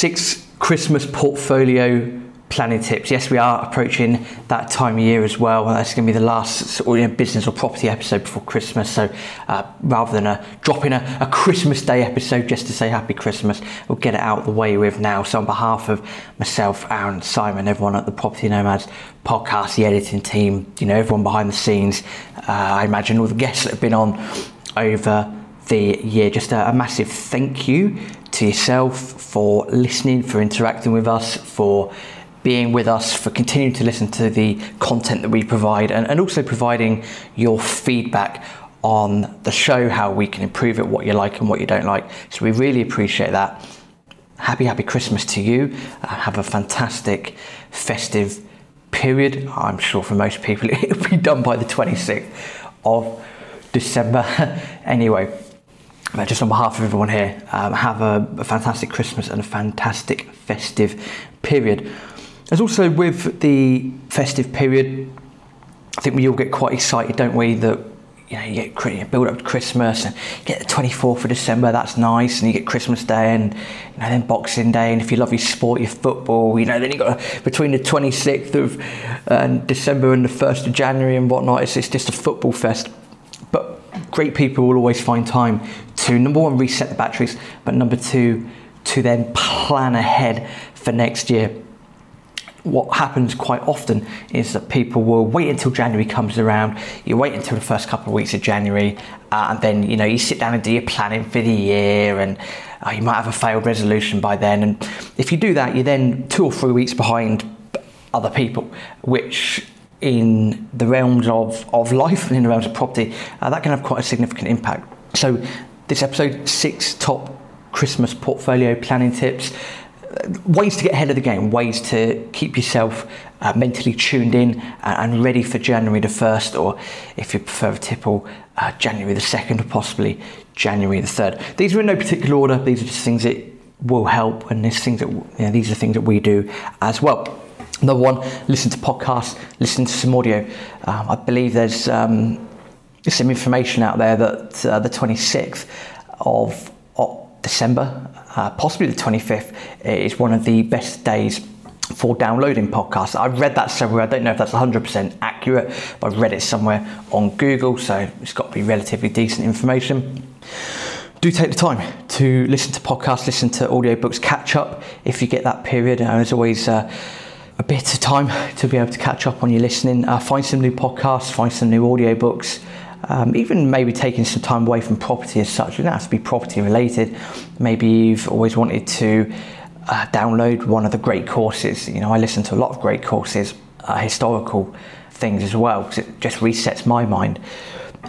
six Christmas portfolio planning tips. Yes, we are approaching that time of year as well. That's going to be the last you know, business or property episode before Christmas. So uh, rather than a, dropping a, a, Christmas Day episode just to say Happy Christmas, we'll get it out of the way with now. So on behalf of myself, Aaron, Simon, everyone at the Property Nomads podcast, the editing team, you know, everyone behind the scenes, uh, I imagine all the guests that have been on over the year, just a, a massive thank you to yourself for listening, for interacting with us, for being with us, for continuing to listen to the content that we provide, and, and also providing your feedback on the show, how we can improve it, what you like and what you don't like. So we really appreciate that. Happy, happy Christmas to you. Uh, have a fantastic festive period. I'm sure for most people it'll be done by the 26th of December. anyway, just on behalf of everyone here, um, have a, a fantastic Christmas and a fantastic festive period. As also with the festive period, I think we all get quite excited, don't we? That you know, you get you build up to Christmas and get the 24th of December, that's nice, and you get Christmas Day and you know, then Boxing Day, and if you love your sport, your football, you know, then you got between the 26th of uh, December and the 1st of January and whatnot, it's, it's just a football fest. Great people will always find time to number one reset the batteries, but number two to then plan ahead for next year what happens quite often is that people will wait until January comes around. You wait until the first couple of weeks of January, uh, and then you know you sit down and do your planning for the year, and uh, you might have a failed resolution by then. And if you do that, you're then two or three weeks behind other people, which in the realms of, of life and in the realms of property, uh, that can have quite a significant impact. So, this episode six top Christmas portfolio planning tips ways to get ahead of the game, ways to keep yourself uh, mentally tuned in and, ready for January the 1st, or if you prefer a tipple, uh, January the 2nd, or possibly January the 3rd. These are in no particular order, these are just things that will help, and these, things that, you know, these are things that we do as well. Number one, listen to podcasts, listen to some audio. Um, I believe there's um, some information out there that uh, the 26th of December uh, possibly the 25th, is one of the best days for downloading podcasts. I've read that somewhere. I don't know if that's 100% accurate, but I've read it somewhere on Google, so it's got to be relatively decent information. Do take the time to listen to podcasts, listen to audiobooks, catch up if you get that period. And there's always uh, a bit of time to be able to catch up on your listening. Uh, find some new podcasts, find some new audiobooks um, even maybe taking some time away from property as such. It doesn't have to be property related. Maybe you've always wanted to uh, download one of the great courses. You know, I listen to a lot of great courses, uh, historical things as well, because it just resets my mind.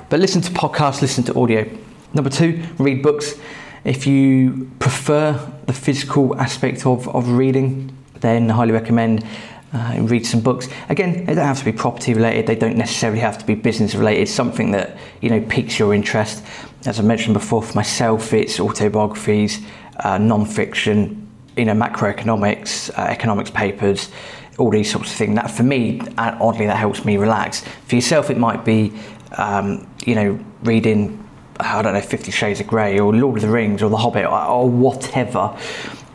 But listen to podcasts, listen to audio. Number two, read books. If you prefer the physical aspect of, of reading, then I highly recommend uh, read some books. Again, they don't have to be property related. They don't necessarily have to be business related. Something that you know piques your interest. As I mentioned before, for myself, it's autobiographies, uh, non-fiction, you know, macroeconomics, uh, economics papers, all these sorts of things. That for me, oddly, that helps me relax. For yourself, it might be, um, you know, reading. I don't know, Fifty Shades of Grey or Lord of the Rings or The Hobbit or, or whatever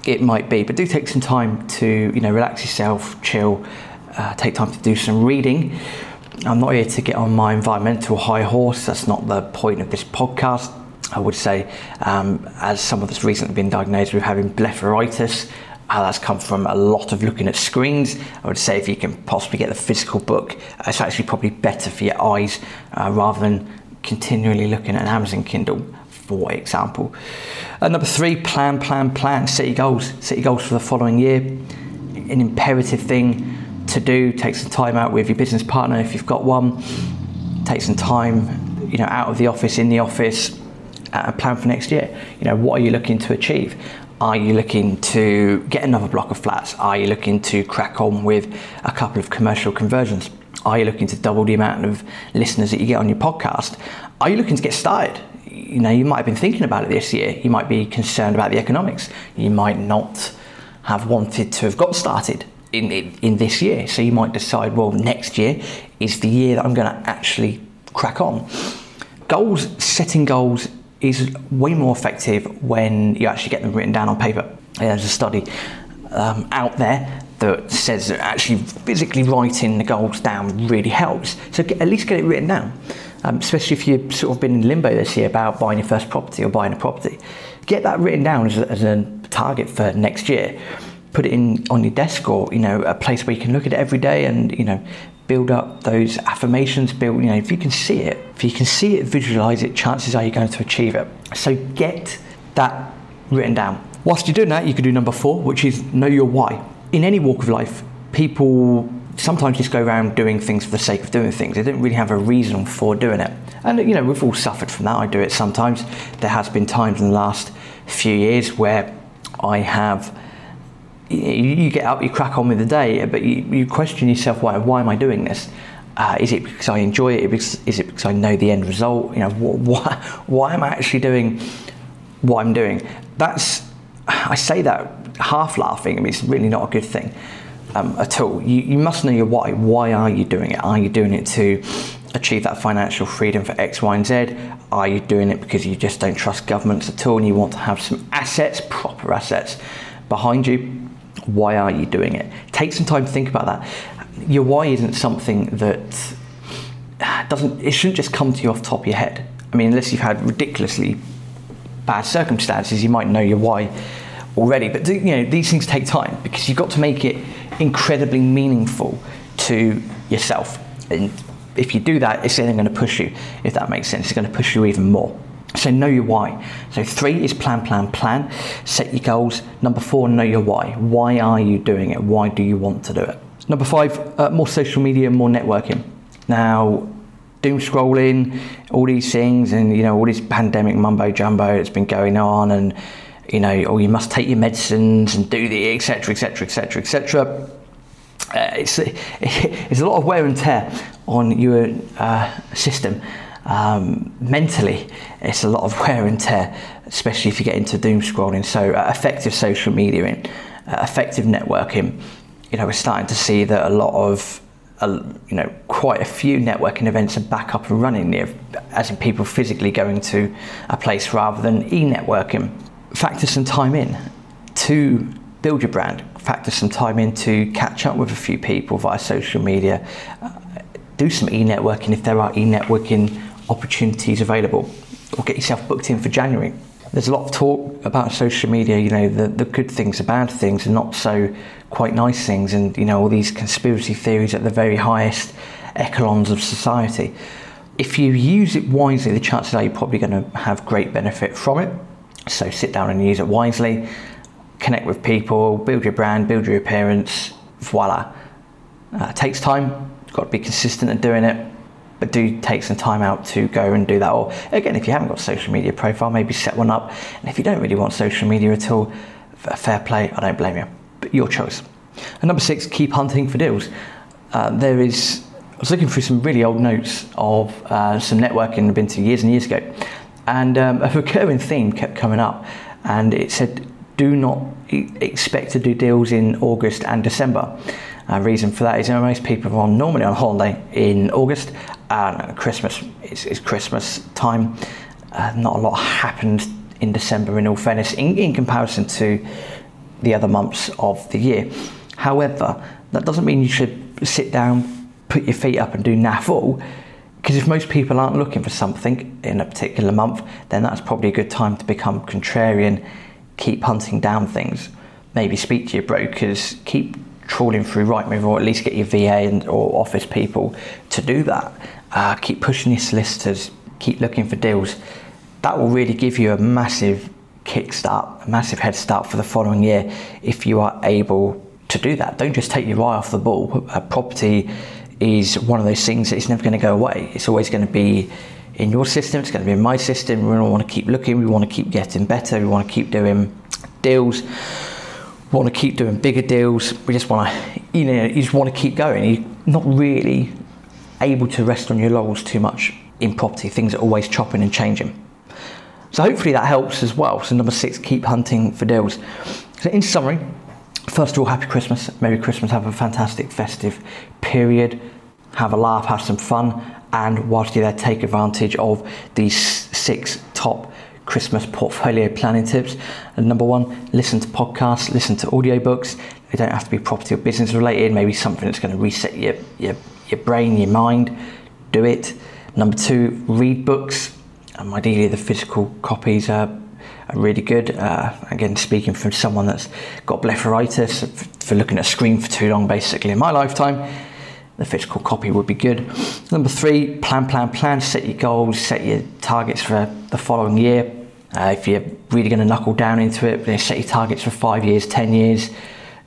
it might be. But do take some time to you know relax yourself, chill, uh, take time to do some reading. I'm not here to get on my environmental high horse. That's not the point of this podcast. I would say, um, as someone that's recently been diagnosed with having blepharitis, uh, that's come from a lot of looking at screens. I would say if you can possibly get the physical book, it's actually probably better for your eyes uh, rather than continually looking at an Amazon Kindle for example. Number three, plan, plan, plan. Set goals. Set goals for the following year. An imperative thing to do. Take some time out with your business partner if you've got one. Take some time, you know, out of the office, in the office, uh, plan for next year. You know, what are you looking to achieve? Are you looking to get another block of flats? Are you looking to crack on with a couple of commercial conversions? Are you looking to double the amount of listeners that you get on your podcast? Are you looking to get started? You know, you might have been thinking about it this year. You might be concerned about the economics. You might not have wanted to have got started in, in, in this year. So you might decide, well, next year is the year that I'm going to actually crack on. Goals, setting goals is way more effective when you actually get them written down on paper. There's a study um, out there that says that actually physically writing the goals down really helps. So get, at least get it written down, um, especially if you've sort of been in limbo this year about buying your first property or buying a property. Get that written down as a, as a target for next year. Put it in on your desk or you know a place where you can look at it every day and you know build up those affirmations. Build you know if you can see it, if you can see it, visualize it. Chances are you're going to achieve it. So get that written down. Whilst you're doing that, you can do number four, which is know your why in any walk of life, people sometimes just go around doing things for the sake of doing things. They don't really have a reason for doing it. And you know, we've all suffered from that. I do it sometimes. There has been times in the last few years where I have you, get up, you crack on with the day, but you, you question yourself, why, why am I doing this? Uh, is it because I enjoy it? Is it because I know the end result? You know, why, why am I actually doing what I'm doing? That's, I say that half laughing, I mean, it's really not a good thing um, at all. You, you must know your why. Why are you doing it? Are you doing it to achieve that financial freedom for X, Y, and Z? Are you doing it because you just don't trust governments at all and you want to have some assets, proper assets behind you? Why are you doing it? Take some time to think about that. Your why isn't something that doesn't, it shouldn't just come to you off top of your head. I mean, unless you've had ridiculously bad circumstances, you might know your why already. But you know, these things take time because you've got to make it incredibly meaningful to yourself. And if you do that, it's then going to push you. If that makes sense, it's going to push you even more. So know your why. So three is plan, plan, plan. Set your goals. Number four, know your why. Why are you doing it? Why do you want to do it? Number five, uh, more social media, more networking. Now, doom scrolling, all these things, and you know all this pandemic mumbo jumbo that's been going on, and you know, or you must take your medicines and do the etc. etc. etc. etc. It's it's a lot of wear and tear on your uh, system. Um, mentally, it's a lot of wear and tear, especially if you get into doom scrolling. So, uh, effective social media and uh, effective networking. You know, we're starting to see that a lot of uh, you know, quite a few networking events are back up and running, as in people physically going to a place rather than e-networking factor some time in to build your brand, factor some time in to catch up with a few people via social media, uh, do some e networking if there are e networking opportunities available, or get yourself booked in for January. There's a lot of talk about social media, you know, the, the good things, the bad things, and not so quite nice things, and you know, all these conspiracy theories at the very highest echelons of society. If you use it wisely, the chances are you're probably going to have great benefit from it. So sit down and use it wisely, connect with people, build your brand, build your appearance, voila. Uh, takes time, got to be consistent at doing it, but do take some time out to go and do that. Or again, if you haven't got a social media profile, maybe set one up. And if you don't really want social media at all, fair play, I don't blame you, but your choice. And number six, keep hunting for deals. Uh, there is, I was looking through some really old notes of uh, some networking I've been to years and years ago. And um, a recurring theme kept coming up, and it said, do not expect to do deals in August and December. Uh, reason for that is most people are on, normally on holiday in August, and Christmas is, Christmas time. Uh, not a lot happened in December, in all fairness, in, in comparison to the other months of the year. However, that doesn't mean you should sit down, put your feet up, and do naff all because if most people aren't looking for something in a particular month, then that's probably a good time to become contrarian, keep hunting down things. Maybe speak to your brokers, keep trawling through Rightmove, or at least get your VA and or office people to do that. Uh, keep pushing your solicitors, keep looking for deals. That will really give you a massive kickstart, a massive head start for the following year if you are able to do that. Don't just take your eye off the ball. A property is one of those things that is never going to go away. It's always going to be in your system, it's going to be in my system. We want to keep looking, we want to keep getting better, we want to keep doing deals, we want to keep doing bigger deals. We just want to, you know, you just want to keep going. You're not really able to rest on your laurels too much in property. Things are always chopping and changing. So hopefully that helps as well. So number six, keep hunting for deals. So in summary, First of all, happy Christmas. Merry Christmas. Have a fantastic festive period. Have a laugh, have some fun, and whilst you're there, take advantage of these six top Christmas portfolio planning tips. And number one, listen to podcasts, listen to audiobooks. They don't have to be property or business related, maybe something that's going to reset your, your, your brain, your mind. Do it. Number two, read books. Um, ideally, the physical copies are, are really good. Uh, again, speaking from someone that's got blepharitis for looking at a screen for too long, basically, in my lifetime the physical copy would be good. Number three, plan, plan, plan. Set your goals, set your targets for the following year. Uh, if you're really going to knuckle down into it, then set your targets for five years, ten years.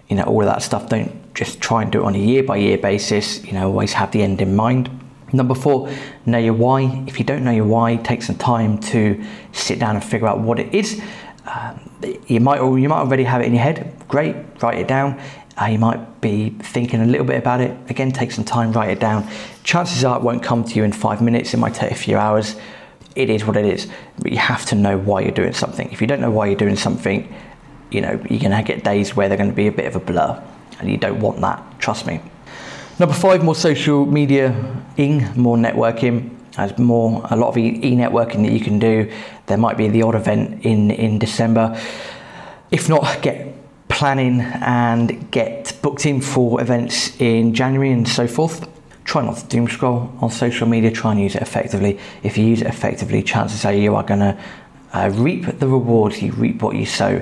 You know all of that stuff. Don't just try and do it on a year by year basis. You know, always have the end in mind. Number four, know your why. If you don't know your why, take some time to sit down and figure out what it is. Um, you might you might already have it in your head. Great, write it down. Uh, you might be thinking a little bit about it. Again, take some time, write it down. Chances are it won't come to you in five minutes, it might take a few hours. It is what it is, but you have to know why you're doing something. If you don't know why you're doing something, you know, you're going to get days where they're going to be a bit of a blur, and you don't want that, trust me. Number five, more social media ing, more networking. There's more, a lot of e-networking that you can do. There might be the odd event in, in December. If not, get planning and get booked in for events in January and so forth. Try not to doom scroll on social media, try and use it effectively. If you use it effectively, chances are you are going to uh, reap the rewards, you reap what you sow,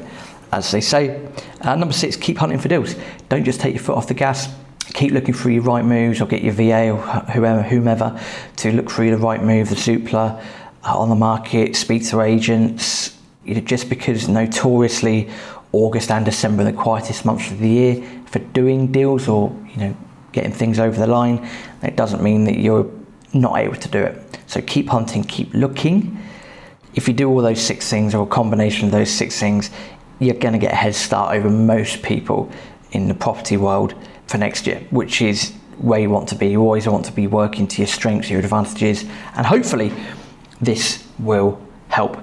as they say. Uh, number six, keep hunting for deals. Don't just take your foot off the gas. Keep looking for your Rightmoves or get your VA or whoever, whomever to look through the Rightmove, the Zoopla uh, on the market, speak to agents. Just because notoriously August and December are the quietest months of the year for doing deals or you know getting things over the line. It doesn't mean that you're not able to do it. So keep hunting, keep looking. If you do all those six things or a combination of those six things, you're going to get a head start over most people in the property world for next year, which is where you want to be. You always want to be working to your strengths, your advantages, and hopefully this will help.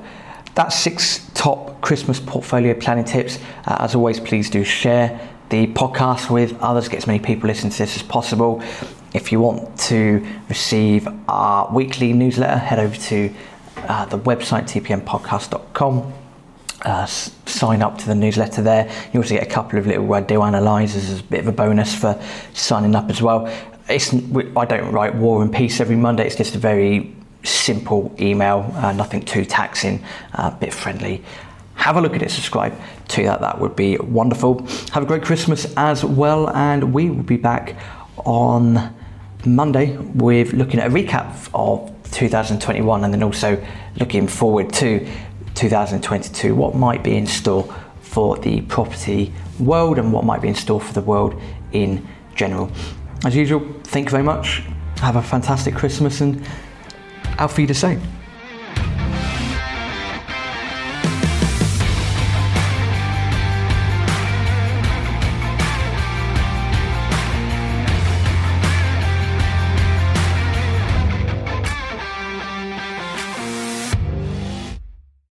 That's six top Christmas portfolio planning tips. Uh, as always, please do share the podcast with others, get as many people listening to this as possible. If you want to receive our weekly newsletter, head over to uh, the website tpmpodcast.com. Uh, sign up to the newsletter there. You also get a couple of little uh, deal analyzers as a bit of a bonus for signing up as well. It's, I don't write War and Peace every Monday. It's just a very simple email, uh, nothing too taxing, a bit friendly. Have a look at it, subscribe to that, that would be wonderful. Have a great Christmas as well, and we will be back on Monday with looking at a recap of 2021 and then also looking forward to 2022. What might be in store for the property world and what might be in store for the world in general. As usual, thank you very much. Have a fantastic Christmas and auf Wiedersehen.